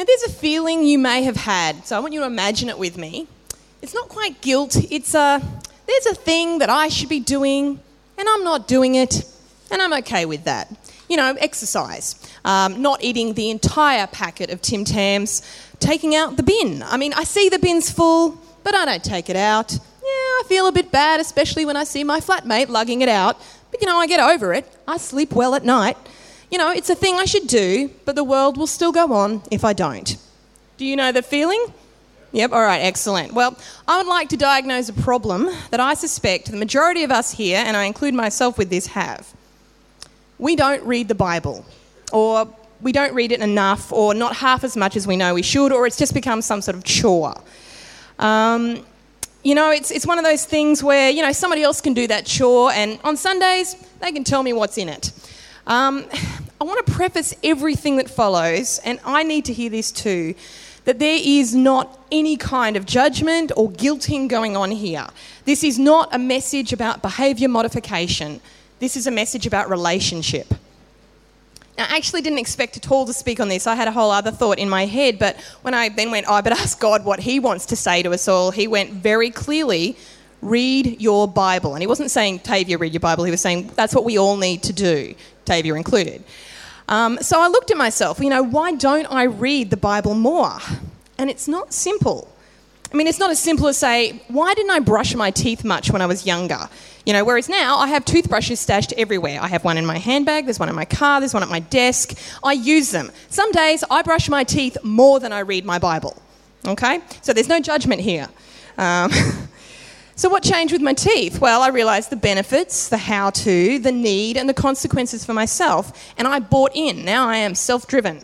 Now, there's a feeling you may have had, so I want you to imagine it with me. It's not quite guilt, it's a, there's a thing that I should be doing, and I'm not doing it, and I'm okay with that. You know, exercise, um, not eating the entire packet of Tim Tams, taking out the bin. I mean, I see the bin's full, but I don't take it out. Yeah, I feel a bit bad, especially when I see my flatmate lugging it out, but you know, I get over it. I sleep well at night. You know, it's a thing I should do, but the world will still go on if I don't. Do you know the feeling? Yep, all right, excellent. Well, I would like to diagnose a problem that I suspect the majority of us here, and I include myself with this, have. We don't read the Bible, or we don't read it enough, or not half as much as we know we should, or it's just become some sort of chore. Um, you know, it's, it's one of those things where, you know, somebody else can do that chore, and on Sundays, they can tell me what's in it. Um, I want to preface everything that follows, and I need to hear this too that there is not any kind of judgment or guilting going on here. This is not a message about behaviour modification, this is a message about relationship. Now, I actually didn't expect at all to speak on this. I had a whole other thought in my head, but when I then went, oh, I better ask God what He wants to say to us all, He went very clearly, read your Bible. And He wasn't saying, Tavia, read your Bible. He was saying, that's what we all need to do, Tavia included. Um, so I looked at myself, you know, why don't I read the Bible more? And it's not simple. I mean, it's not as simple as say, why didn't I brush my teeth much when I was younger? You know, whereas now I have toothbrushes stashed everywhere. I have one in my handbag, there's one in my car, there's one at my desk. I use them. Some days I brush my teeth more than I read my Bible. Okay? So there's no judgment here. Um, so, what changed with my teeth? Well, I realised the benefits, the how to, the need, and the consequences for myself. And I bought in. Now I am self driven.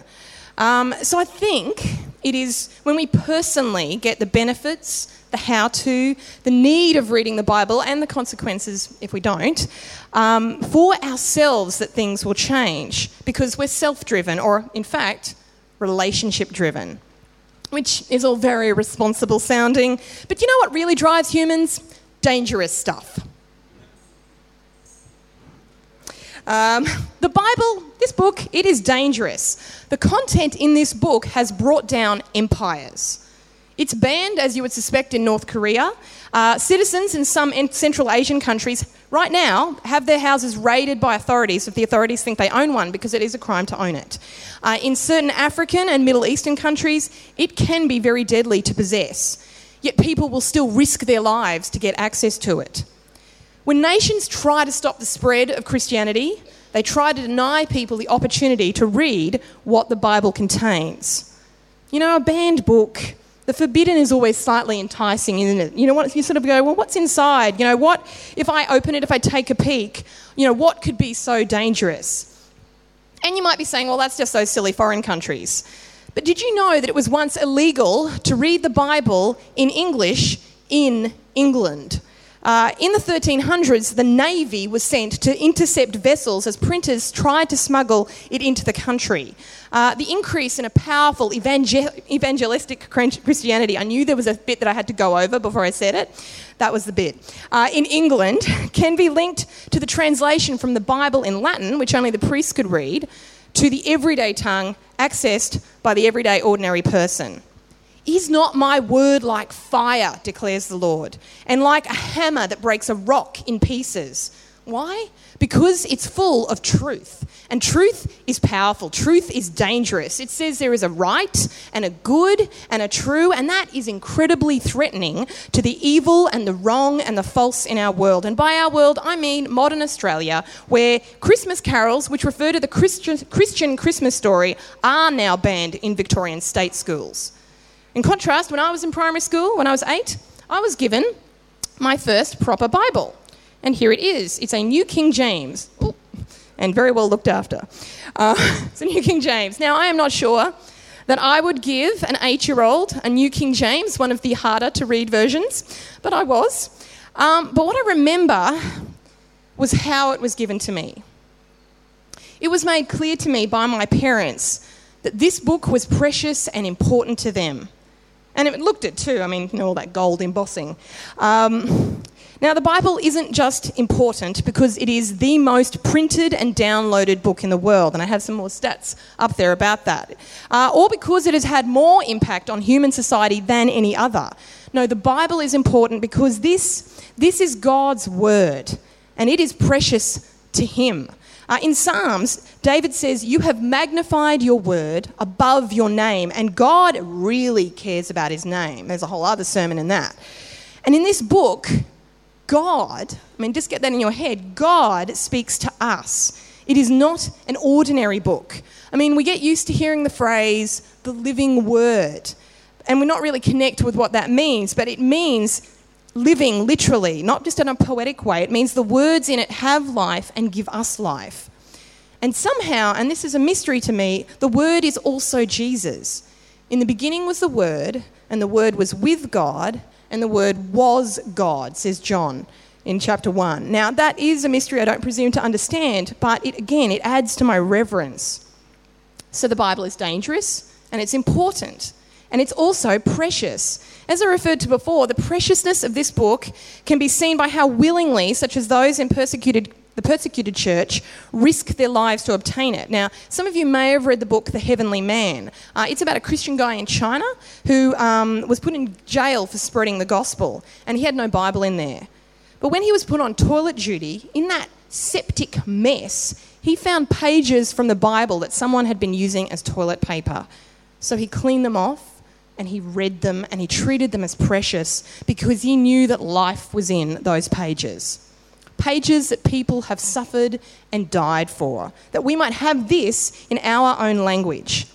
Um, so, I think it is when we personally get the benefits, the how to, the need of reading the Bible, and the consequences if we don't, um, for ourselves that things will change because we're self driven, or in fact, relationship driven, which is all very responsible sounding. But you know what really drives humans? Dangerous stuff. Um, the Bible, this book, it is dangerous. The content in this book has brought down empires. It's banned, as you would suspect, in North Korea. Uh, citizens in some Central Asian countries right now have their houses raided by authorities if the authorities think they own one because it is a crime to own it. Uh, in certain African and Middle Eastern countries, it can be very deadly to possess, yet people will still risk their lives to get access to it. When nations try to stop the spread of Christianity, they try to deny people the opportunity to read what the Bible contains. You know, a banned book the forbidden is always slightly enticing, isn't it? You know what? You sort of go, well, what's inside? You know, what if I open it, if I take a peek? You know, what could be so dangerous? And you might be saying, well, that's just those silly foreign countries. But did you know that it was once illegal to read the Bible in English in England? Uh, in the 1300s, the Navy was sent to intercept vessels as printers tried to smuggle it into the country. Uh, the increase in a powerful evangel- evangelistic Christianity, I knew there was a bit that I had to go over before I said it. That was the bit. Uh, in England, can be linked to the translation from the Bible in Latin, which only the priests could read, to the everyday tongue accessed by the everyday ordinary person. Is not my word like fire, declares the Lord, and like a hammer that breaks a rock in pieces? Why? Because it's full of truth. And truth is powerful. Truth is dangerous. It says there is a right and a good and a true, and that is incredibly threatening to the evil and the wrong and the false in our world. And by our world, I mean modern Australia, where Christmas carols, which refer to the Christian, Christmas story, are now banned in Victorian state schools. In contrast, when I was in primary school, when I was eight, I was given my first proper Bible. And here it is. It's a New King James. Ooh, and very well looked after. Uh, it's a New King James. Now, I am not sure that I would give an eight year old a New King James, one of the harder to read versions, but I was. Um, but what I remember was how it was given to me. It was made clear to me by my parents that this book was precious and important to them. And it looked it too. I mean, you know, all that gold embossing. Um, Now, the Bible isn't just important because it is the most printed and downloaded book in the world, and I have some more stats up there about that, uh, or because it has had more impact on human society than any other. No, the Bible is important because this, this is God's word, and it is precious to Him. Uh, in Psalms, David says, You have magnified your word above your name, and God really cares about his name. There's a whole other sermon in that. And in this book, God, I mean, just get that in your head, God speaks to us. It is not an ordinary book. I mean, we get used to hearing the phrase, the living word, and we're not really connect with what that means, but it means living literally, not just in a poetic way. It means the words in it have life and give us life. And somehow, and this is a mystery to me, the Word is also Jesus. In the beginning was the Word, and the Word was with God, and the Word was God, says John in chapter 1. Now, that is a mystery I don't presume to understand, but it, again, it adds to my reverence. So the Bible is dangerous and it's important and it's also precious. As I referred to before, the preciousness of this book can be seen by how willingly, such as those in persecuted the persecuted church risk their lives to obtain it. Now, some of you may have read the book The Heavenly Man. Uh, it's about a Christian guy in China who um, was put in jail for spreading the gospel, and he had no Bible in there. But when he was put on toilet duty, in that septic mess, he found pages from the Bible that someone had been using as toilet paper. So he cleaned them off and he read them and he treated them as precious because he knew that life was in those pages pages that people have suffered and died for, that we might have this in our own language.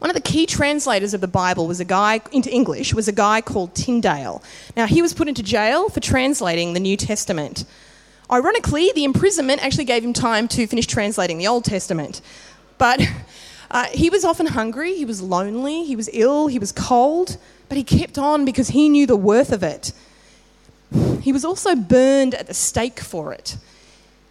One of the key translators of the Bible was a guy into English was a guy called Tyndale. Now he was put into jail for translating the New Testament. Ironically, the imprisonment actually gave him time to finish translating the Old Testament. But uh, he was often hungry, he was lonely, he was ill, he was cold, but he kept on because he knew the worth of it. He was also burned at the stake for it.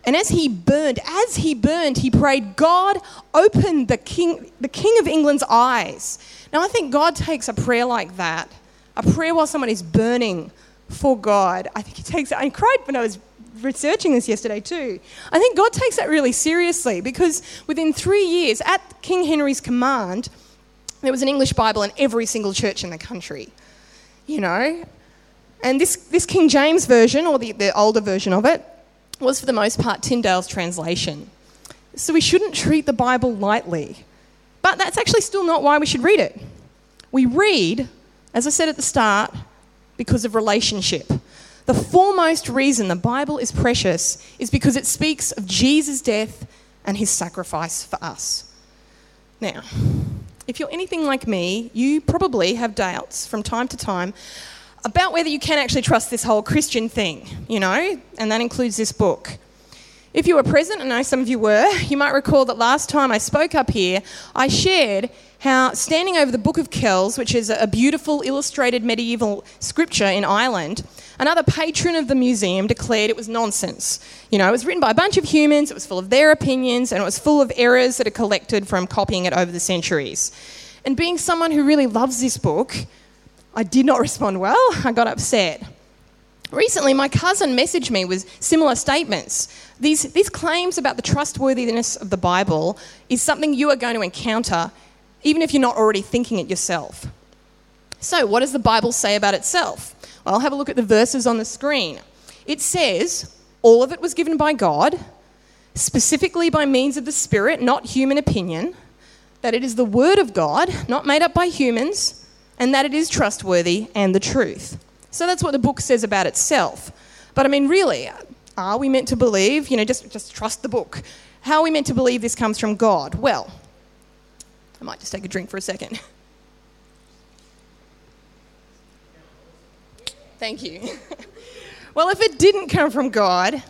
And as he burned, as he burned, he prayed, God, open the king, the king of England's eyes. Now, I think God takes a prayer like that, a prayer while someone is burning for God. I think he takes it. I cried when I was researching this yesterday too. I think God takes that really seriously because within three years, at King Henry's command, there was an English Bible in every single church in the country. You know, and this, this King James version, or the, the older version of it, was for the most part Tyndale's translation. So we shouldn't treat the Bible lightly. But that's actually still not why we should read it. We read, as I said at the start, because of relationship. The foremost reason the Bible is precious is because it speaks of Jesus' death and his sacrifice for us. Now, if you're anything like me, you probably have doubts from time to time about whether you can actually trust this whole Christian thing, you know, and that includes this book. If you were present, and I know some of you were, you might recall that last time I spoke up here, I shared how standing over the Book of Kells, which is a beautiful illustrated medieval scripture in Ireland, another patron of the museum declared it was nonsense. You know, it was written by a bunch of humans, it was full of their opinions, and it was full of errors that are collected from copying it over the centuries. And being someone who really loves this book, I did not respond well. I got upset. Recently, my cousin messaged me with similar statements. These, these claims about the trustworthiness of the Bible is something you are going to encounter, even if you're not already thinking it yourself. So, what does the Bible say about itself? Well, I'll have a look at the verses on the screen. It says, all of it was given by God, specifically by means of the Spirit, not human opinion, that it is the Word of God, not made up by humans and that it is trustworthy and the truth. So that's what the book says about itself. But I mean, really, are we meant to believe, you know, just, just trust the book? How are we meant to believe this comes from God? Well, I might just take a drink for a second. Thank you. well, if it didn't come from God,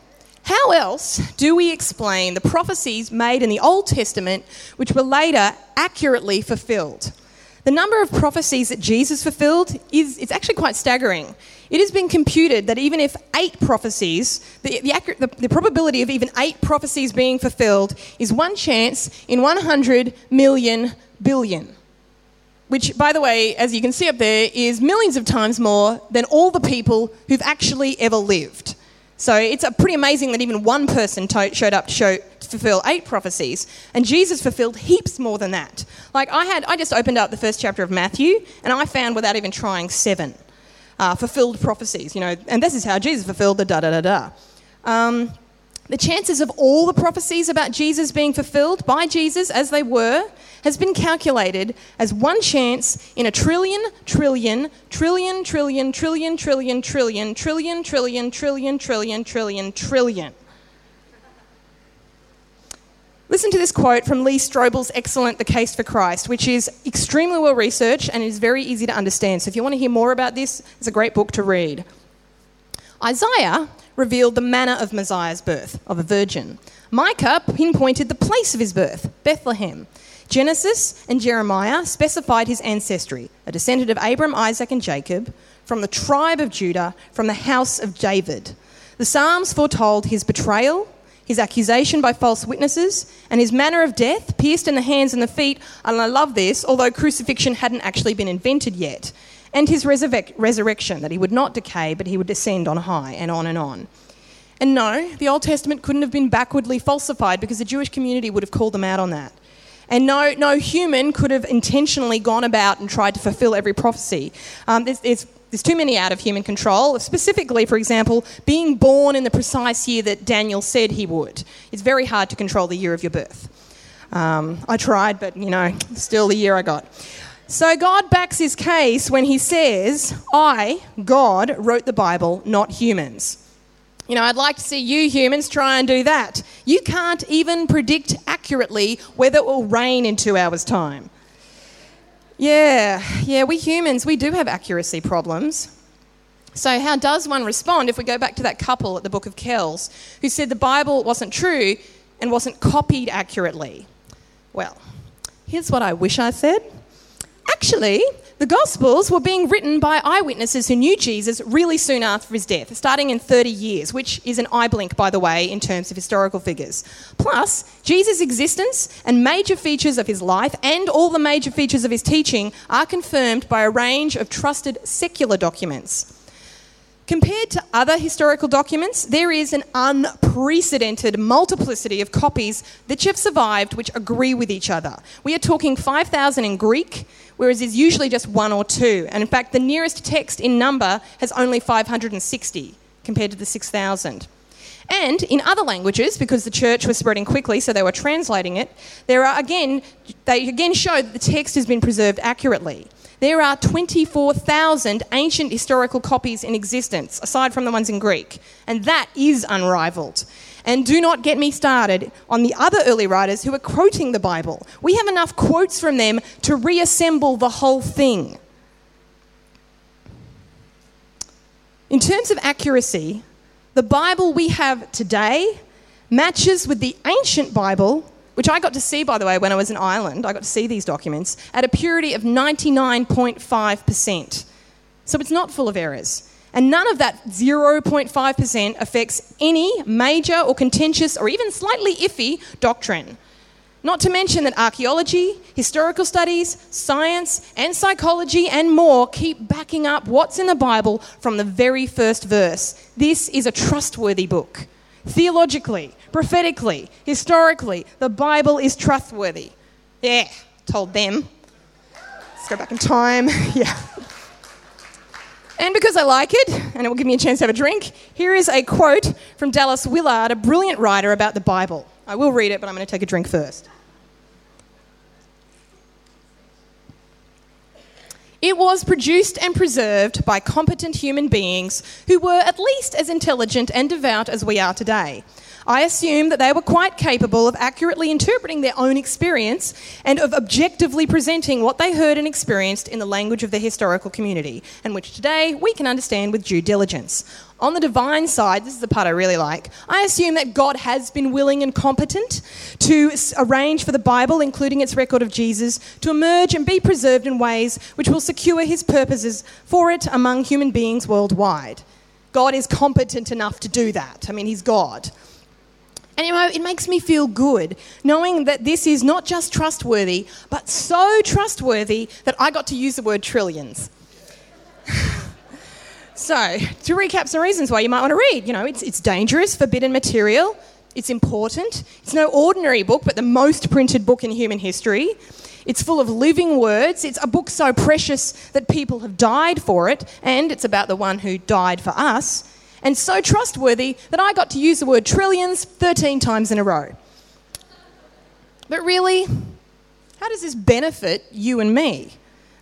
how else do we explain the prophecies made in the Old Testament which were later accurately fulfilled? The number of prophecies that Jesus fulfilled is it's actually quite staggering. It has been computed that even if eight prophecies, the, the, accurate, the, the probability of even eight prophecies being fulfilled is one chance in 100 million billion. which, by the way, as you can see up there, is millions of times more than all the people who've actually ever lived. So it's pretty amazing that even one person to- showed up to, show, fulfill eight prophecies, and Jesus fulfilled heaps more than that. Like I had, I just opened up the first chapter of Matthew, and I found without even trying seven uh, fulfilled prophecies. You know, and this is how Jesus fulfilled the da da da da. Um, the chances of all the prophecies about Jesus being fulfilled by Jesus as they were has been calculated as one chance in a trillion, trillion, trillion, trillion, trillion, trillion, trillion, trillion, trillion, trillion, trillion, trillion, trillion. Listen to this quote from Lee Strobel's excellent The Case for Christ, which is extremely well researched and is very easy to understand. So if you want to hear more about this, it's a great book to read. Isaiah revealed the manner of Messiah's birth, of a virgin. Micah pinpointed the place of his birth, Bethlehem. Genesis and Jeremiah specified his ancestry, a descendant of Abram, Isaac, and Jacob, from the tribe of Judah, from the house of David. The Psalms foretold his betrayal, his accusation by false witnesses, and his manner of death, pierced in the hands and the feet. And I love this, although crucifixion hadn't actually been invented yet, and his resurrection, that he would not decay, but he would descend on high, and on and on. And no, the Old Testament couldn't have been backwardly falsified because the Jewish community would have called them out on that. And no, no human could have intentionally gone about and tried to fulfill every prophecy. Um, there's too many out of human control. Specifically, for example, being born in the precise year that Daniel said he would. It's very hard to control the year of your birth. Um, I tried, but you know, still the year I got. So God backs his case when he says, I, God, wrote the Bible, not humans. You know, I'd like to see you humans try and do that. You can't even predict accurately whether it will rain in two hours' time. Yeah, yeah, we humans, we do have accuracy problems. So, how does one respond if we go back to that couple at the Book of Kells who said the Bible wasn't true and wasn't copied accurately? Well, here's what I wish I said. Actually, the Gospels were being written by eyewitnesses who knew Jesus really soon after his death, starting in 30 years, which is an eye blink, by the way, in terms of historical figures. Plus, Jesus' existence and major features of his life and all the major features of his teaching are confirmed by a range of trusted secular documents. Compared to other historical documents, there is an unprecedented multiplicity of copies that have survived which agree with each other. We are talking 5,000 in Greek, whereas there's usually just one or two. And in fact, the nearest text in number has only 560 compared to the 6,000. And in other languages, because the church was spreading quickly, so they were translating it, there are again, they again show that the text has been preserved accurately. There are 24,000 ancient historical copies in existence, aside from the ones in Greek, and that is unrivaled. And do not get me started on the other early writers who are quoting the Bible. We have enough quotes from them to reassemble the whole thing. In terms of accuracy, the Bible we have today matches with the ancient Bible which I got to see, by the way, when I was in Ireland. I got to see these documents at a purity of 99.5%. So it's not full of errors. And none of that 0.5% affects any major or contentious or even slightly iffy doctrine. Not to mention that archaeology, historical studies, science, and psychology and more keep backing up what's in the Bible from the very first verse. This is a trustworthy book. Theologically, prophetically, historically, the Bible is trustworthy. Yeah, told them. Let's go back in time. yeah. And because I like it, and it will give me a chance to have a drink, here is a quote from Dallas Willard, a brilliant writer about the Bible. I will read it, but I'm going to take a drink first. It was produced and preserved by competent human beings who were at least as intelligent and devout as we are today. I assume that they were quite capable of accurately interpreting their own experience and of objectively presenting what they heard and experienced in the language of the historical community, and which today we can understand with due diligence. On the divine side, this is the part I really like, I assume that God has been willing and competent to arrange for the Bible, including its record of Jesus, to emerge and be preserved in ways which will secure his purposes for it among human beings worldwide. God is competent enough to do that. I mean, he's God. And you know, it makes me feel good knowing that this is not just trustworthy, but so trustworthy that I got to use the word trillions. so, to recap some reasons why you might want to read, you know, it's, it's dangerous, forbidden material, it's important, it's no ordinary book, but the most printed book in human history. It's full of living words. It's a book so precious that people have died for it, and it's about the one who died for us and so trustworthy that I got to use the word trillions 13 times in a row. But really, how does this benefit you and me?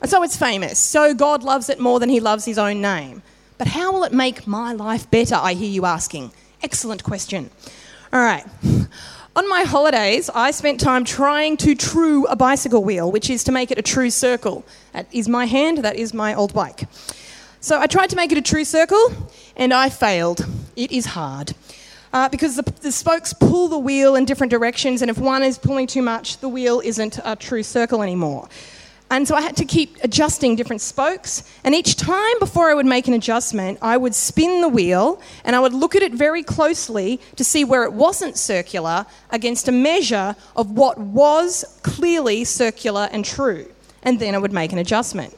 And so it's famous. So God loves it more than he loves his own name. But how will it make my life better? I hear you asking. Excellent question. All right. On my holidays, I spent time trying to true a bicycle wheel, which is to make it a true circle. That is my hand, that is my old bike. So I tried to make it a true circle and I failed. It is hard. Uh, because the, the, spokes pull the wheel in different directions, and if one is pulling too much, the wheel isn't a true circle anymore. And so I had to keep adjusting different spokes, and each time before I would make an adjustment, I would spin the wheel and I would look at it very closely to see where it wasn't circular against a measure of what was clearly circular and true, and then I would make an adjustment.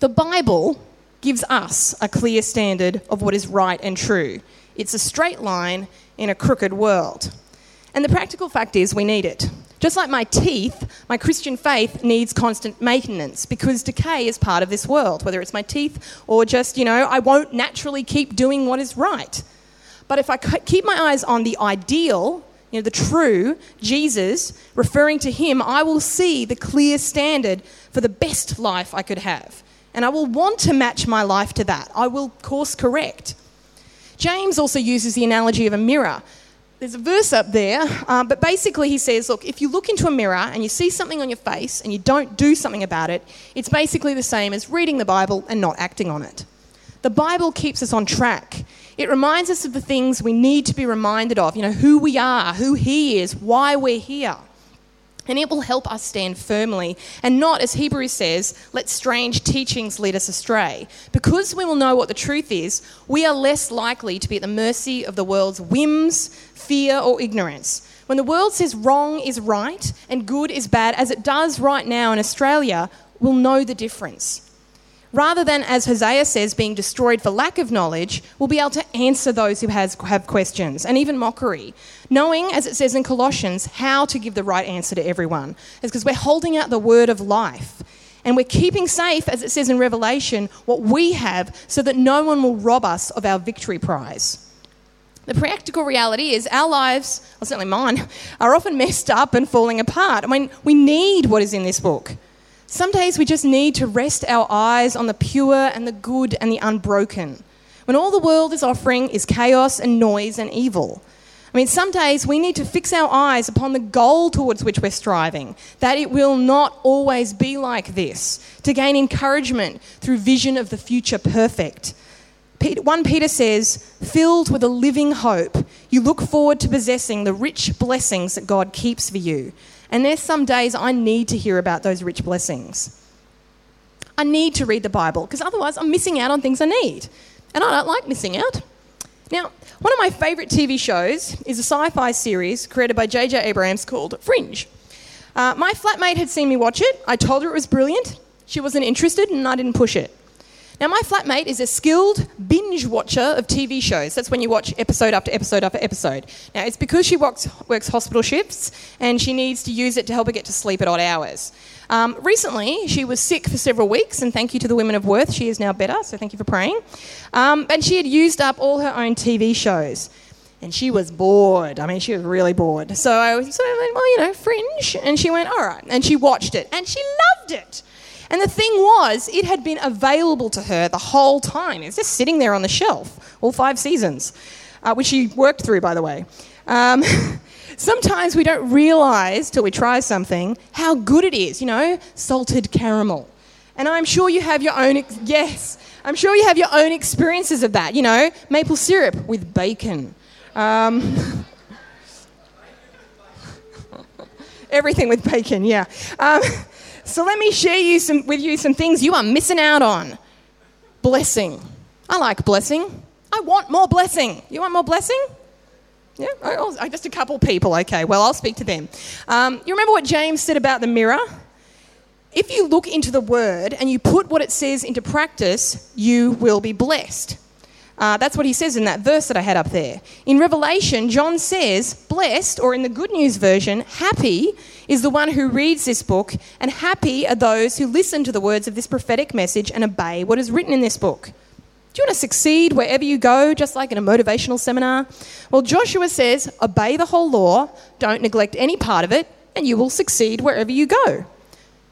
The Bible gives us a clear standard of what is right and true. It's a straight line in a crooked world. And the practical fact is, we need it. Just like my teeth, my Christian faith needs constant maintenance because decay is part of this world, whether it's my teeth or just, you know, I won't naturally keep doing what is right. But if I keep my eyes on the ideal, you know, the true, Jesus, referring to him, I will see the clear standard for the best life I could have and I will want to match my life to that. I will course correct. James also uses the analogy of a mirror. There's a verse up there, um, but basically he says, look, if you look into a mirror and you see something on your face and you don't do something about it, it's basically the same as reading the Bible and not acting on it. The Bible keeps us on track. It reminds us of the things we need to be reminded of, you know, who we are, who He is, why we're here and it will help us stand firmly and not, as Hebrews says, let strange teachings lead us astray. Because we will know what the truth is, we are less likely to be at the mercy of the world's whims, fear, or ignorance. When the world says wrong is right and good is bad, as it does right now in Australia, we'll know the difference rather than, as Hosea says, being destroyed for lack of knowledge, we'll be able to answer those who has, have questions and even mockery. Knowing, as it says in Colossians, how to give the right answer to everyone. It's because we're holding out the word of life. And we're keeping safe, as it says in Revelation, what we have so that no one will rob us of our victory prize. The practical reality is our lives, well, certainly mine, are often messed up and falling apart. I mean, we need what is in this book. Some days we just need to rest our eyes on the pure and the good and the unbroken. When all the world is offering is chaos and noise and evil. I mean, some days we need to fix our eyes upon the goal towards which we're striving, that it will not always be like this, to gain encouragement through vision of the future perfect. 1 Peter says, filled with a living hope, you look forward to possessing the rich blessings that God keeps for you. And there's some days I need to hear about those rich blessings. I need to read the Bible because otherwise I'm missing out on things I need. And I don't like missing out. Now, one of my favourite TV shows is a sci fi series created by J.J. Abrams called Fringe. Uh, my flatmate had seen me watch it. I told her it was brilliant. She wasn't interested, and I didn't push it. Now, my flatmate is a skilled binge watcher of TV shows. That's when you watch episode after episode after episode. Now, it's because she works, works hospital shifts and she needs to use it to help her get to sleep at odd hours. Um, recently, she was sick for several weeks, and thank you to the Women of Worth, she is now better, so thank you for praying. Um, and she had used up all her own TV shows. And she was bored. I mean, she was really bored. So I was, so I went, well, you know, Fringe. And she went, all right. And she watched it. And she loved it. And the thing was, it had been available to her the whole time. It was just sitting there on the shelf, all five seasons, uh, which she worked through, by the way. Um, sometimes we don't realise till we try something how good it is, you know, salted caramel. And I'm sure you have your own, ex- yes, I'm sure you have your own experiences of that, you know, maple syrup with bacon. Um, everything with bacon, yeah. Um, so let me share you some, with you some things you are missing out on. Blessing. I like blessing. I want more blessing. You want more blessing? Yeah, oh, just a couple people. Okay, well, I'll speak to them. Um, you remember what James said about the mirror? If you look into the word and you put what it says into practice, you will be blessed. Uh, that's what he says in that verse that I had up there. In Revelation, John says, Blessed, or in the Good News version, happy is the one who reads this book, and happy are those who listen to the words of this prophetic message and obey what is written in this book. Do you want to succeed wherever you go, just like in a motivational seminar? Well, Joshua says, Obey the whole law, don't neglect any part of it, and you will succeed wherever you go.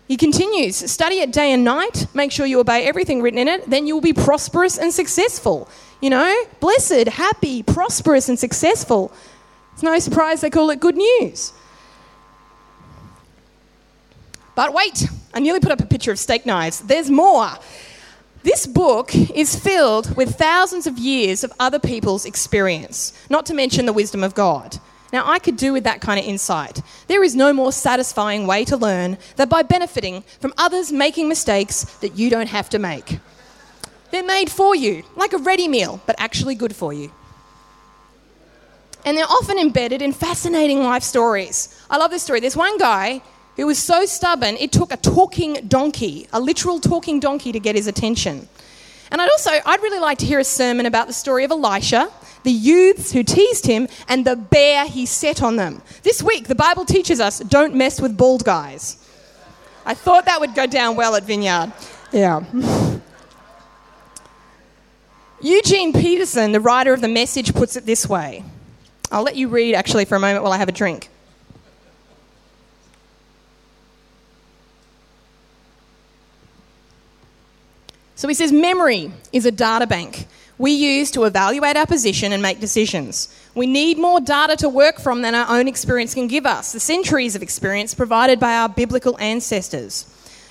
He continues, Study it day and night, make sure you obey everything written in it, then you will be prosperous and successful. You know, blessed, happy, prosperous, and successful. It's no surprise they call it good news. But wait, I nearly put up a picture of steak knives. There's more. This book is filled with thousands of years of other people's experience, not to mention the wisdom of God. Now, I could do with that kind of insight. There is no more satisfying way to learn than by benefiting from others making mistakes that you don't have to make. They're made for you, like a ready meal, but actually good for you. And they're often embedded in fascinating life stories. I love this story. There's one guy who was so stubborn, it took a talking donkey, a literal talking donkey, to get his attention. And I'd also, I'd really like to hear a sermon about the story of Elisha, the youths who teased him, and the bear he set on them. This week, the Bible teaches us don't mess with bald guys. I thought that would go down well at Vineyard. Yeah. Eugene Peterson, the writer of The Message, puts it this way. I'll let you read actually for a moment while I have a drink. So he says memory is a data bank we use to evaluate our position and make decisions. We need more data to work from than our own experience can give us, the centuries of experience provided by our biblical ancestors.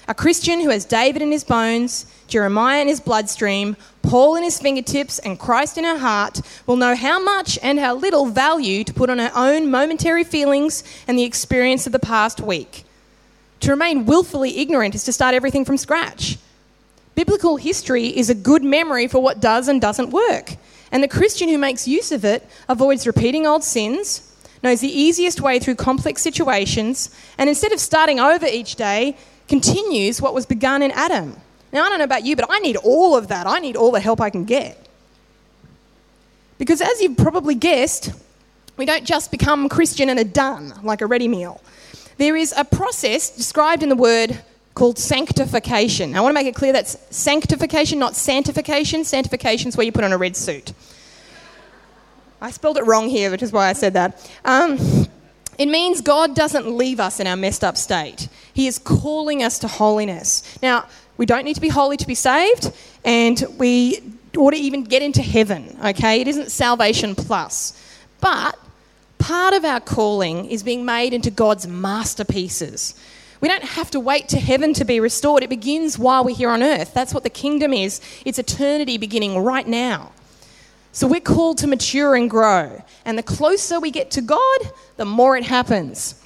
A Christian who has David in his bones, Jeremiah in his bloodstream, Paul in his fingertips, and Christ in her heart will know how much and how little value to put on her own momentary feelings and the experience of the past week. To remain willfully ignorant is to start everything from scratch. Biblical history is a good memory for what does and doesn't work. And the Christian who makes use of it avoids repeating old sins, knows the easiest way through complex situations, and instead of starting over each day, continues what was begun in Adam. Now, I don't know about you, but I need all of that. I need all the help I can get. Because as you've probably guessed, we don't just become Christian and are done like a ready meal. There is a process described in the word called sanctification. I want to make it clear that's sanctification, not sanctification. Sanctification is where you put on a red suit. I spelled it wrong here, which is why I said that. Um, it means God doesn't leave us in our messed up state. He is calling us to holiness. Now, we don't need to be holy to be saved, and we ought to even get into heaven, okay? It isn't salvation plus. But part of our calling is being made into God's masterpieces. We don't have to wait to heaven to be restored. It begins while we're here on earth. That's what the kingdom is. It's eternity beginning right now. So we're called to mature and grow. And the closer we get to God, the more it happens.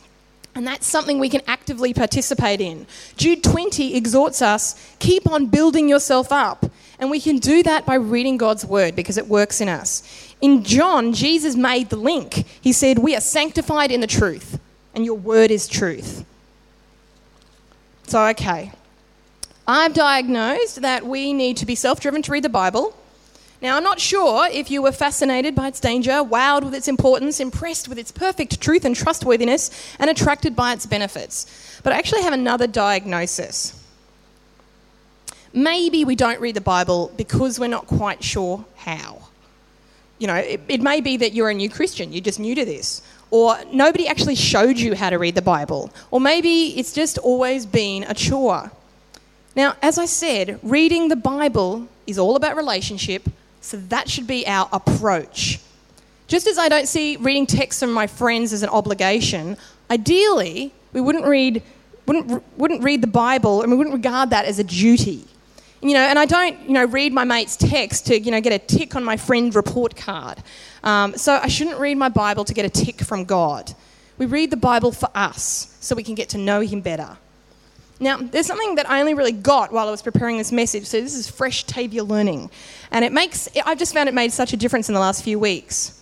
And that's something we can actively participate in. Jude 20 exhorts us keep on building yourself up. And we can do that by reading God's word because it works in us. In John, Jesus made the link. He said, We are sanctified in the truth, and your word is truth. So, okay. I've diagnosed that we need to be self driven to read the Bible now, I'm not sure if you were fascinated by its danger, wowed with its importance, impressed with its perfect truth and trustworthiness, and attracted by its benefits. But I actually have another diagnosis. Maybe we don't read the Bible because we're not quite sure how. You know, it, it may be that you're a new Christian, you're just new to this. Or nobody actually showed you how to read the Bible. Or maybe it's just always been a chore. Now, as I said, reading the Bible is all about relationship so that should be our approach. Just as I don't see reading texts from my friends as an obligation, ideally, we wouldn't read, wouldn't, wouldn't read the Bible and we wouldn't regard that as a duty. You know, and I don't, you know, read my mate's text to, you know, get a tick on my friend report card. Um, so I shouldn't read my Bible to get a tick from God. We read the Bible for us so we can get to know Him better. Now, there's something that I only really got while I was preparing this message, so this is fresh Tavia learning. And it makes, I've just found it made such a difference in the last few weeks.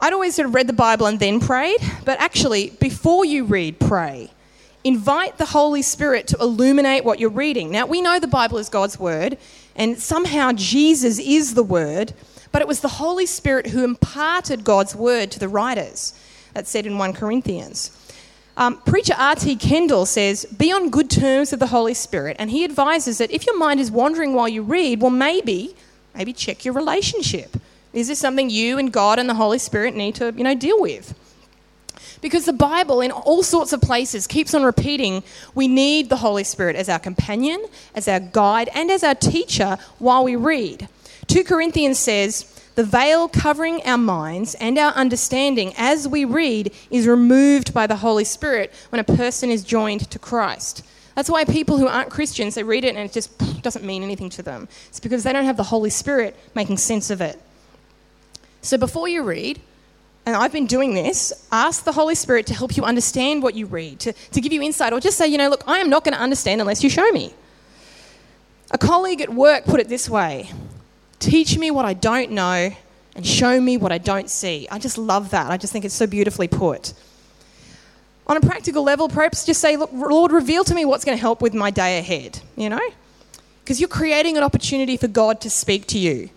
I'd always sort of read the Bible and then prayed, but actually, before you read, pray. Invite the Holy Spirit to illuminate what you're reading. Now, we know the Bible is God's Word, and somehow Jesus is the Word, but it was the Holy Spirit who imparted God's Word to the writers. That's said in 1 Corinthians. Um, Preacher R.T. Kendall says, Be on good terms with the Holy Spirit, and he advises that if your mind is wandering while you read, well, maybe, maybe check your relationship. Is this something you and God and the Holy Spirit need to, you know, deal with? Because the Bible, in all sorts of places, keeps on repeating we need the Holy Spirit as our companion, as our guide, and as our teacher while we read. 2 Corinthians says, the veil covering our minds and our understanding as we read is removed by the Holy Spirit when a person is joined to Christ. That's why people who aren't Christians, they read it and it just doesn't mean anything to them. It's because they don't have the Holy Spirit making sense of it. So before you read, and I've been doing this, ask the Holy Spirit to help you understand what you read, to, to give you insight, or just say, you know, look, I am not going to understand unless you show me. A colleague at work put it this way Teach me what I don't know and show me what I don't see. I just love that. I just think it's so beautifully put. On a practical level, perhaps just say, look, Lord, reveal to me what's going to help with my day ahead, you know? Because you're creating an opportunity for God to speak to you.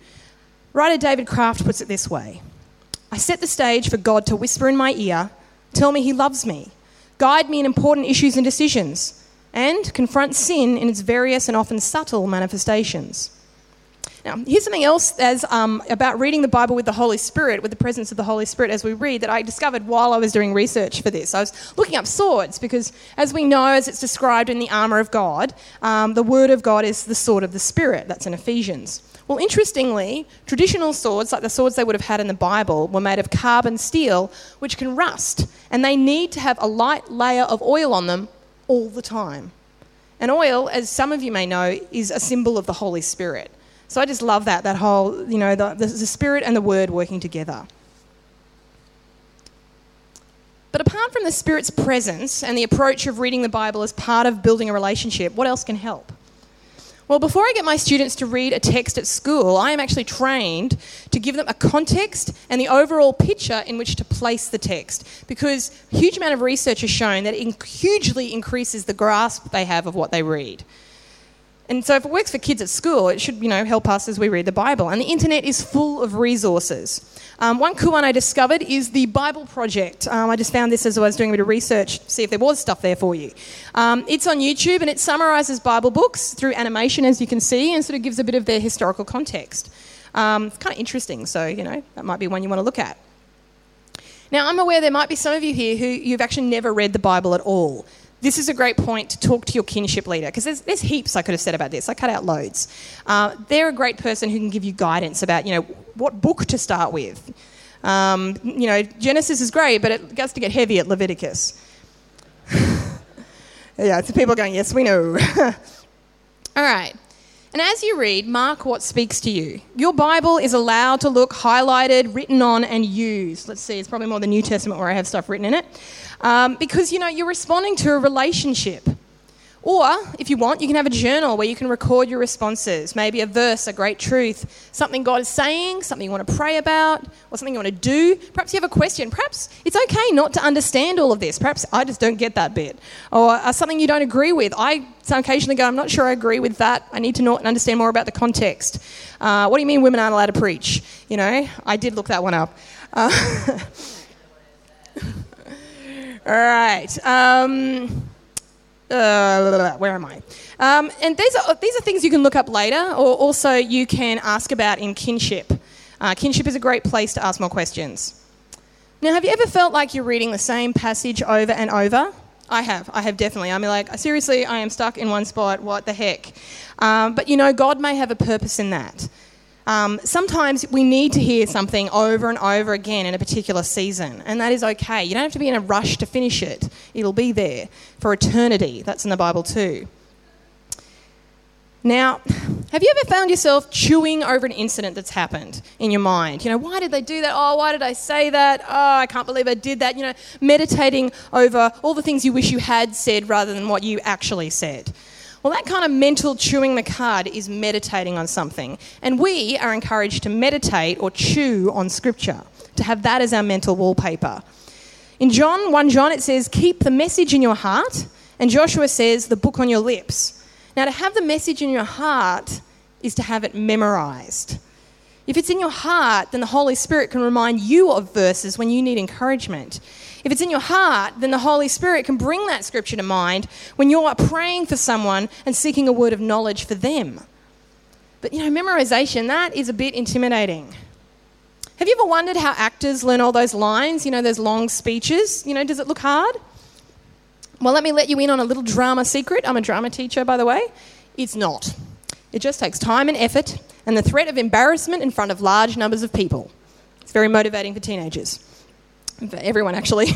Writer David Kraft puts it this way I set the stage for God to whisper in my ear, tell me He loves me, guide me in important issues and decisions, and confront sin in its various and often subtle manifestations. Now, here's something else as, um, about reading the Bible with the Holy Spirit, with the presence of the Holy Spirit as we read, that I discovered while I was doing research for this. I was looking up swords because, as we know, as it's described in the armour of God, um, the Word of God is the sword of the Spirit. That's in Ephesians. Well, interestingly, traditional swords, like the swords they would have had in the Bible, were made of carbon steel, which can rust, and they need to have a light layer of oil on them all the time. And oil, as some of you may know, is a symbol of the Holy Spirit. So I just love that, that whole, you know, the, the, the Spirit and the Word working together. But apart from the Spirit's presence and the approach of reading the Bible as part of building a relationship, what else can help? Well, before I get my students to read a text at school, I am actually trained to give them a context and the overall picture in which to place the text because a huge amount of research has shown that it hugely increases the grasp they have of what they read. And so if it works for kids at school, it should, you know, help us as we read the Bible. And the internet is full of resources. Um, one cool one I discovered is the Bible Project. Um, I just found this as I was doing a bit of research, see if there was stuff there for you. Um, it's on YouTube and it summarises Bible books through animation, as you can see, and sort of gives a bit of their historical context. Um, it's kind of interesting, so, you know, that might be one you want to look at. Now, I'm aware there might be some of you here who you've actually never read the Bible at all this is a great point to talk to your kinship leader because there's, there's, heaps I could have said about this. I cut out loads. Uh, they're a great person who can give you guidance about, you know, what book to start with. Um, you know, Genesis is great, but it gets to get heavy at Leviticus. yeah, it's people going, yes, we know. All right. And as you read, mark what speaks to you. Your Bible is allowed to look highlighted, written on, and used. Let's see, it's probably more the New Testament where I have stuff written in it. Um, because, you know, you're responding to a relationship. Or, if you want, you can have a journal where you can record your responses. Maybe a verse, a great truth, something God is saying, something you want to pray about, or something you want to do. Perhaps you have a question. Perhaps it's okay not to understand all of this. Perhaps I just don't get that bit. Or uh, something you don't agree with. I occasionally go, I'm not sure I agree with that. I need to know and understand more about the context. Uh, what do you mean women aren't allowed to preach? You know, I did look that one up. Uh, All right. Um, uh, where am I? Um, and these are, these are things you can look up later, or also you can ask about in kinship. Uh, kinship is a great place to ask more questions. Now, have you ever felt like you're reading the same passage over and over? I have. I have definitely. I'm like, seriously, I am stuck in one spot. What the heck? Um, but you know, God may have a purpose in that. Um, sometimes we need to hear something over and over again in a particular season, and that is okay. You don't have to be in a rush to finish it, it'll be there for eternity. That's in the Bible too. Now, have you ever found yourself chewing over an incident that's happened in your mind? You know, why did they do that? Oh, why did I say that? Oh, I can't believe I did that. You know, meditating over all the things you wish you had said rather than what you actually said. Well, that kind of mental chewing the cud is meditating on something. And we are encouraged to meditate or chew on Scripture, to have that as our mental wallpaper. In John, 1 John, it says, Keep the message in your heart. And Joshua says, The book on your lips. Now, to have the message in your heart is to have it memorized. If it's in your heart, then the Holy Spirit can remind you of verses when you need encouragement. If it's in your heart, then the Holy Spirit can bring that scripture to mind when you're praying for someone and seeking a word of knowledge for them. But you know, memorization, that is a bit intimidating. Have you ever wondered how actors learn all those lines, you know, those long speeches? You know, does it look hard? Well, let me let you in on a little drama secret. I'm a drama teacher, by the way. It's not. It just takes time and effort and the threat of embarrassment in front of large numbers of people. It's very motivating for teenagers, for everyone actually.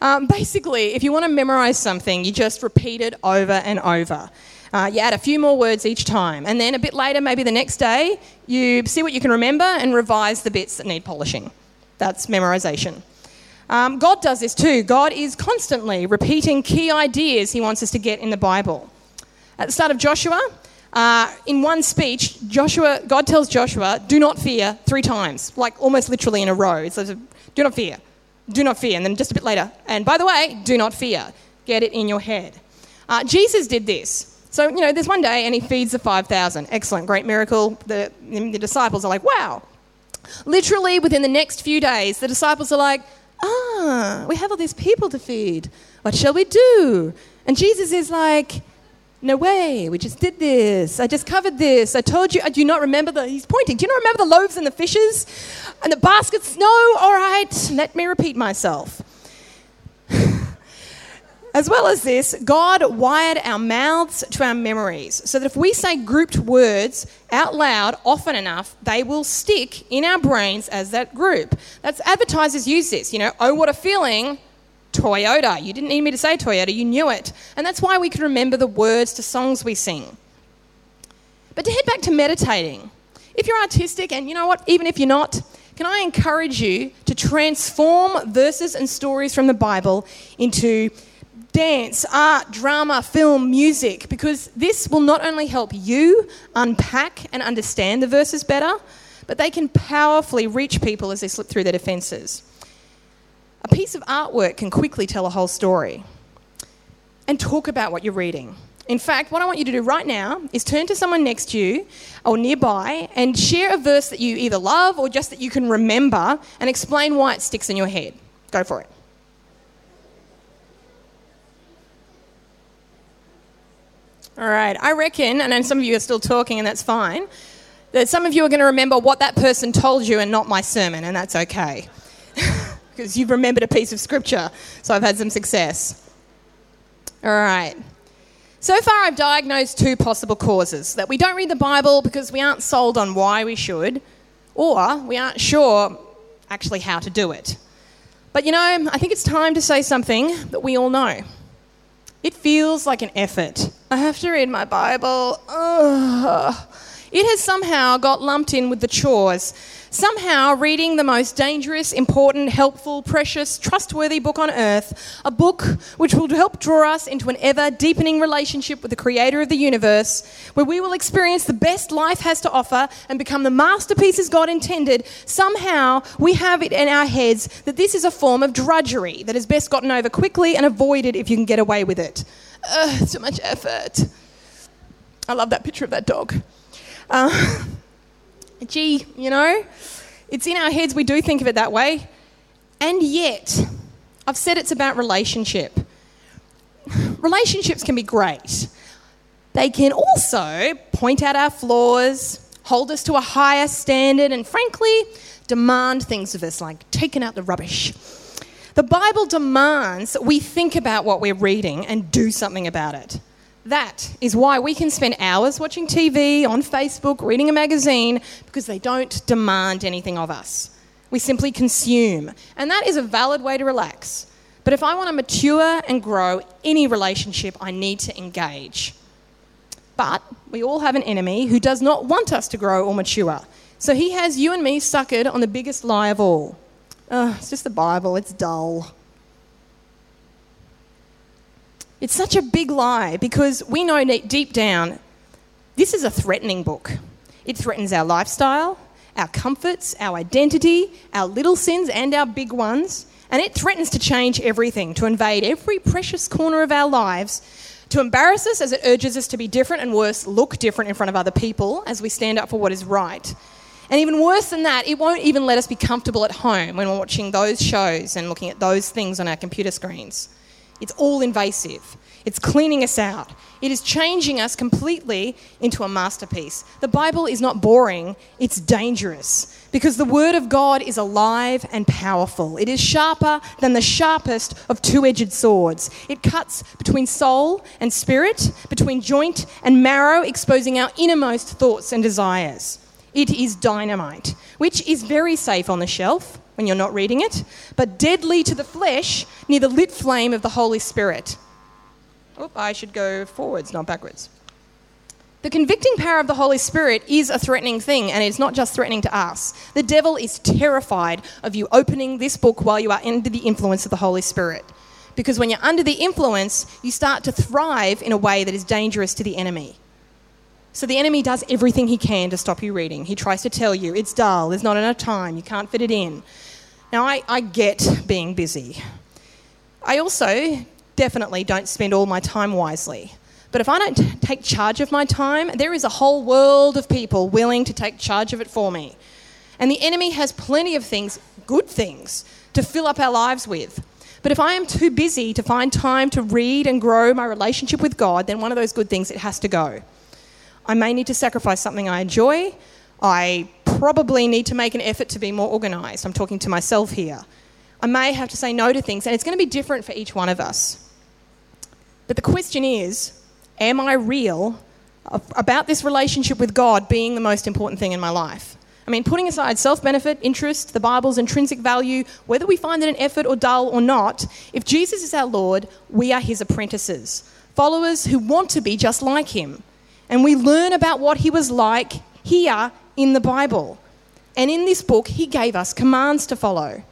Um, basically, if you want to memorize something, you just repeat it over and over. Uh, you add a few more words each time, and then a bit later, maybe the next day, you see what you can remember and revise the bits that need polishing. That's memorization. Um, God does this too. God is constantly repeating key ideas he wants us to get in the Bible. At the start of Joshua, uh, in one speech, Joshua, God tells Joshua, "Do not fear," three times, like almost literally in a row. It says, "Do not fear, do not fear," and then just a bit later, and by the way, do not fear. Get it in your head. Uh, Jesus did this. So you know, there's one day, and he feeds the five thousand. Excellent, great miracle. The, the disciples are like, "Wow!" Literally, within the next few days, the disciples are like, "Ah, we have all these people to feed. What shall we do?" And Jesus is like no way, we just did this. I just covered this. I told you, I do not remember the, he's pointing, do you not remember the loaves and the fishes and the baskets? No, all right, let me repeat myself. As well as this, God wired our mouths to our memories so that if we say grouped words out loud often enough, they will stick in our brains as that group. That's advertisers use this, you know, oh, what a feeling Toyota. You didn't need me to say Toyota, you knew it. And that's why we can remember the words to songs we sing. But to head back to meditating, if you're artistic, and you know what, even if you're not, can I encourage you to transform verses and stories from the Bible into dance, art, drama, film, music, because this will not only help you unpack and understand the verses better, but they can powerfully reach people as they slip through their defenses. A piece of artwork can quickly tell a whole story. And talk about what you're reading. In fact, what I want you to do right now is turn to someone next to you or nearby and share a verse that you either love or just that you can remember and explain why it sticks in your head. Go for it. All right, I reckon, and then some of you are still talking, and that's fine, that some of you are going to remember what that person told you and not my sermon, and that's okay because you've remembered a piece of scripture. So I've had some success. All right. So far, I've diagnosed two possible causes that we don't read the Bible because we aren't sold on why we should, or we aren't sure actually how to do it. But you know, I think it's time to say something that we all know. It feels like an effort. I have to read my Bible. Ugh. It has somehow got lumped in with the chores Somehow, reading the most dangerous, important, helpful, precious, trustworthy book on earth, a book which will help draw us into an ever deepening relationship with the creator of the universe, where we will experience the best life has to offer and become the masterpieces God intended, somehow we have it in our heads that this is a form of drudgery that is best gotten over quickly and avoided if you can get away with it. Ugh, so much effort. I love that picture of that dog. Uh, gee, you know, it's in our heads, we do think of it that way. And yet, I've said it's about relationship. Relationships can be great. They can also point out our flaws, hold us to a higher standard, and frankly, demand things of us like taking out the rubbish. The Bible demands that we think about what we're reading and do something about it. That is why we can spend hours watching TV, on Facebook, reading a magazine, because they don't demand anything of us. We simply consume. And that is a valid way to relax. But if I want to mature and grow any relationship, I need to engage. But we all have an enemy who does not want us to grow or mature. So he has you and me suckered on the biggest lie of all. It's just the Bible, it's dull. It's such a big lie because we know deep down this is a threatening book. It threatens our lifestyle, our comforts, our identity, our little sins, and our big ones. And it threatens to change everything, to invade every precious corner of our lives, to embarrass us as it urges us to be different and worse, look different in front of other people as we stand up for what is right. And even worse than that, it won't even let us be comfortable at home when we're watching those shows and looking at those things on our computer screens. It's all invasive. It's cleaning us out. It is changing us completely into a masterpiece. The Bible is not boring, it's dangerous because the Word of God is alive and powerful. It is sharper than the sharpest of two edged swords. It cuts between soul and spirit, between joint and marrow, exposing our innermost thoughts and desires. It is dynamite, which is very safe on the shelf when you're not reading it, but deadly to the flesh near the lit flame of the Holy Spirit. Oh, I should go forwards, not backwards. The convicting power of the Holy Spirit is a threatening thing, and it's not just threatening to us. The devil is terrified of you opening this book while you are under the influence of the Holy Spirit. Because when you're under the influence, you start to thrive in a way that is dangerous to the enemy. So the enemy does everything he can to stop you reading. He tries to tell you it's dull, there's not enough time, you can't fit it in. Now, I, I get being busy. I also definitely don't spend all my time wisely. But if I don't take charge of my time, there is a whole world of people willing to take charge of it for me. And the enemy has plenty of things, good things, to fill up our lives with. But if I am too busy to find time to read and grow my relationship with God, then one of those good things, it has to go. I may need to sacrifice something I enjoy. I probably need to make an effort to be more organised. I'm talking to myself here. I may have to say no to things, and it's going to be different for each one of us. But the question is am I real about this relationship with God being the most important thing in my life? I mean, putting aside self benefit, interest, the Bible's intrinsic value, whether we find it an effort or dull or not, if Jesus is our Lord, we are his apprentices, followers who want to be just like him. And we learn about what he was like here in the Bible. And in this book, he gave us commands to follow.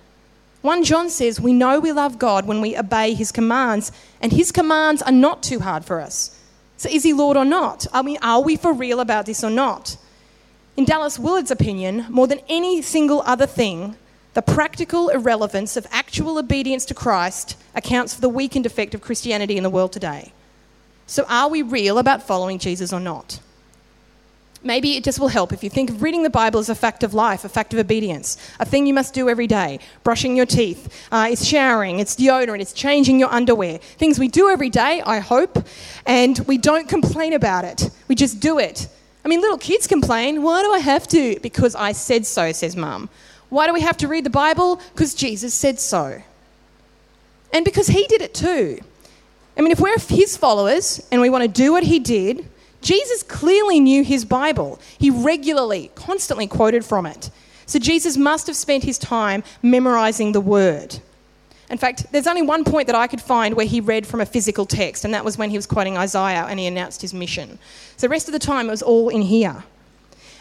1 John says, We know we love God when we obey his commands, and his commands are not too hard for us. So is he Lord or not? I mean, are we for real about this or not? In Dallas Willard's opinion, more than any single other thing, the practical irrelevance of actual obedience to Christ accounts for the weakened effect of Christianity in the world today. So, are we real about following Jesus or not? Maybe it just will help if you think of reading the Bible as a fact of life, a fact of obedience, a thing you must do every day. Brushing your teeth, uh, it's showering, it's deodorant, it's changing your underwear. Things we do every day, I hope, and we don't complain about it. We just do it. I mean, little kids complain, why do I have to? Because I said so, says mum. Why do we have to read the Bible? Because Jesus said so. And because he did it too. I mean, if we're his followers and we want to do what he did, Jesus clearly knew his Bible. He regularly, constantly quoted from it. So Jesus must have spent his time memorizing the word. In fact, there's only one point that I could find where he read from a physical text, and that was when he was quoting Isaiah and he announced his mission. So the rest of the time it was all in here.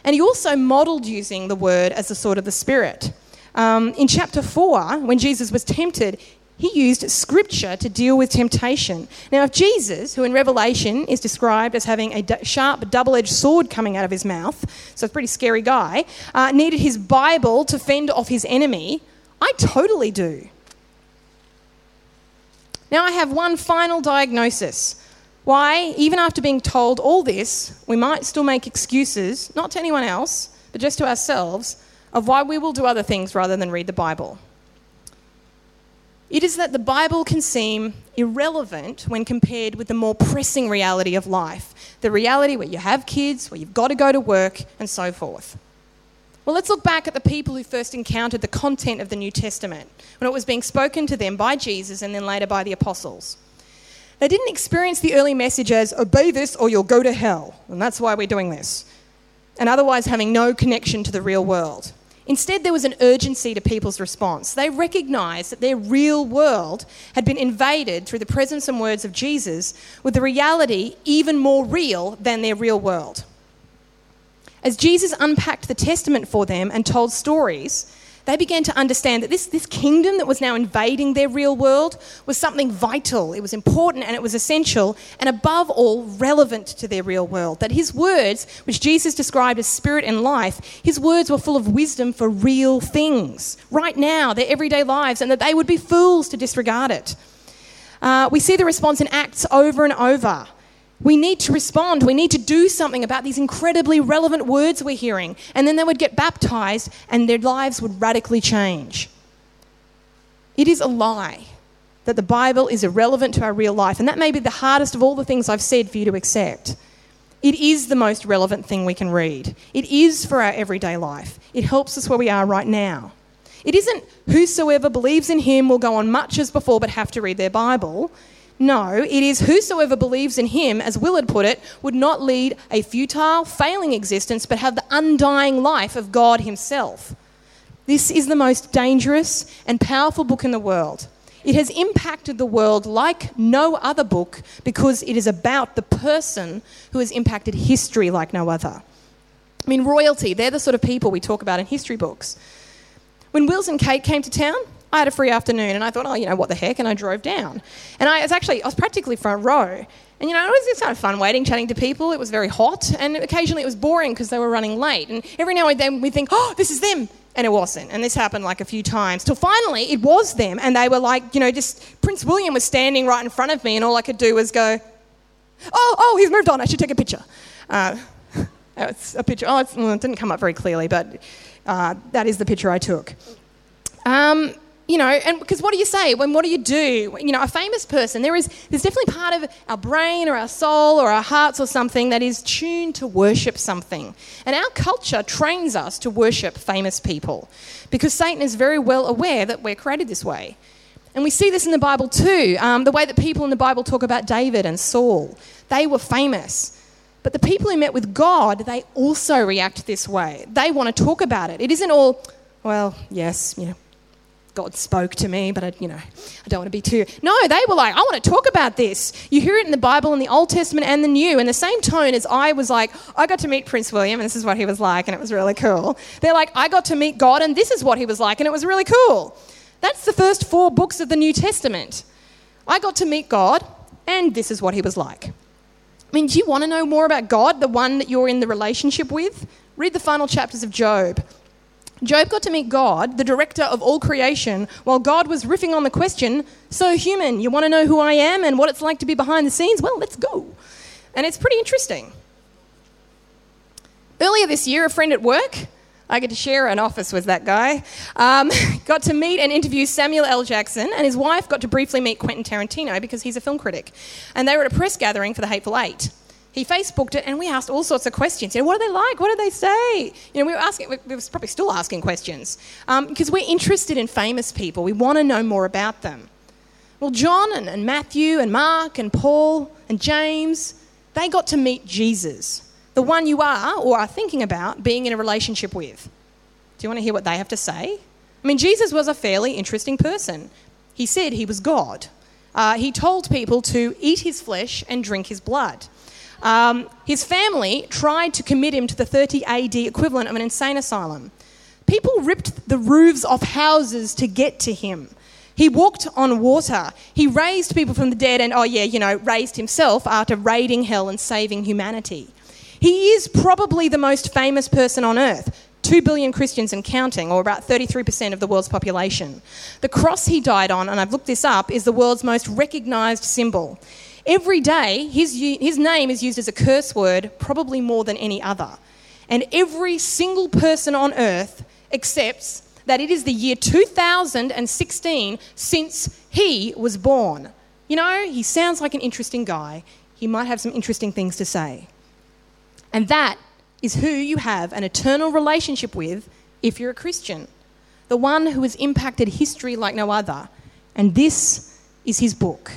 And he also modeled using the word as the sword of the Spirit. Um, in chapter 4, when Jesus was tempted, he used scripture to deal with temptation. Now, if Jesus, who in Revelation is described as having a sharp, double edged sword coming out of his mouth, so a pretty scary guy, uh, needed his Bible to fend off his enemy, I totally do. Now, I have one final diagnosis. Why, even after being told all this, we might still make excuses, not to anyone else, but just to ourselves, of why we will do other things rather than read the Bible. It is that the Bible can seem irrelevant when compared with the more pressing reality of life the reality where you have kids, where you've got to go to work, and so forth. Well, let's look back at the people who first encountered the content of the New Testament when it was being spoken to them by Jesus and then later by the apostles. They didn't experience the early message as obey this or you'll go to hell, and that's why we're doing this, and otherwise having no connection to the real world. Instead, there was an urgency to people's response. They recognised that their real world had been invaded through the presence and words of Jesus, with the reality even more real than their real world. As Jesus unpacked the Testament for them and told stories, they began to understand that this, this kingdom that was now invading their real world was something vital. It was important and it was essential, and above all, relevant to their real world. That his words, which Jesus described as spirit and life, his words were full of wisdom for real things, right now, their everyday lives, and that they would be fools to disregard it. Uh, we see the response in Acts over and over. We need to respond. We need to do something about these incredibly relevant words we're hearing. And then they would get baptized and their lives would radically change. It is a lie that the Bible is irrelevant to our real life. And that may be the hardest of all the things I've said for you to accept. It is the most relevant thing we can read, it is for our everyday life. It helps us where we are right now. It isn't whosoever believes in him will go on much as before but have to read their Bible. No, it is whosoever believes in him, as Willard put it, would not lead a futile, failing existence, but have the undying life of God himself. This is the most dangerous and powerful book in the world. It has impacted the world like no other book because it is about the person who has impacted history like no other. I mean, royalty, they're the sort of people we talk about in history books. When Wills and Kate came to town, I had a free afternoon and I thought, oh, you know, what the heck? And I drove down. And I was actually, I was practically front row. And, you know, it was just kind of fun waiting, chatting to people. It was very hot. And occasionally it was boring because they were running late. And every now and then we think, oh, this is them. And it wasn't. And this happened like a few times. Till finally it was them. And they were like, you know, just Prince William was standing right in front of me. And all I could do was go, oh, oh, he's moved on. I should take a picture. Uh, it's a picture. Oh, well, it didn't come up very clearly, but uh, that is the picture I took. Um, you know, and because what do you say? When what do you do? You know, a famous person, there is there's definitely part of our brain or our soul or our hearts or something that is tuned to worship something. And our culture trains us to worship famous people because Satan is very well aware that we're created this way. And we see this in the Bible too. Um, the way that people in the Bible talk about David and Saul, they were famous. But the people who met with God, they also react this way. They want to talk about it. It isn't all, well, yes, you know, God spoke to me, but I, you know, I don't want to be too. No, they were like, I want to talk about this. You hear it in the Bible, in the Old Testament and the New, in the same tone as I was like, I got to meet Prince William, and this is what he was like, and it was really cool. They're like, I got to meet God, and this is what he was like, and it was really cool. That's the first four books of the New Testament. I got to meet God, and this is what he was like. I mean, do you want to know more about God, the one that you're in the relationship with? Read the final chapters of Job. Job got to meet God, the director of all creation, while God was riffing on the question So, human, you want to know who I am and what it's like to be behind the scenes? Well, let's go. And it's pretty interesting. Earlier this year, a friend at work, I get to share an office with that guy, um, got to meet and interview Samuel L. Jackson, and his wife got to briefly meet Quentin Tarantino because he's a film critic. And they were at a press gathering for The Hateful Eight he Facebooked it, and we asked all sorts of questions. You know, what are they like? What do they say? You know, we were asking, we were probably still asking questions um, because we're interested in famous people. We want to know more about them. Well, John and, and Matthew and Mark and Paul and James, they got to meet Jesus, the one you are or are thinking about being in a relationship with. Do you want to hear what they have to say? I mean, Jesus was a fairly interesting person. He said he was God. Uh, he told people to eat his flesh and drink his blood. Um, his family tried to commit him to the 30 AD equivalent of an insane asylum. People ripped the roofs off houses to get to him. He walked on water. He raised people from the dead and, oh, yeah, you know, raised himself after raiding hell and saving humanity. He is probably the most famous person on earth. 2 billion Christians and counting, or about 33% of the world's population. The cross he died on, and I've looked this up, is the world's most recognised symbol. Every day, his, his name is used as a curse word, probably more than any other. And every single person on earth accepts that it is the year 2016 since he was born. You know, he sounds like an interesting guy. He might have some interesting things to say. And that is who you have an eternal relationship with if you're a Christian. The one who has impacted history like no other. And this is his book.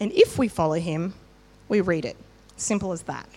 And if we follow him, we read it. Simple as that.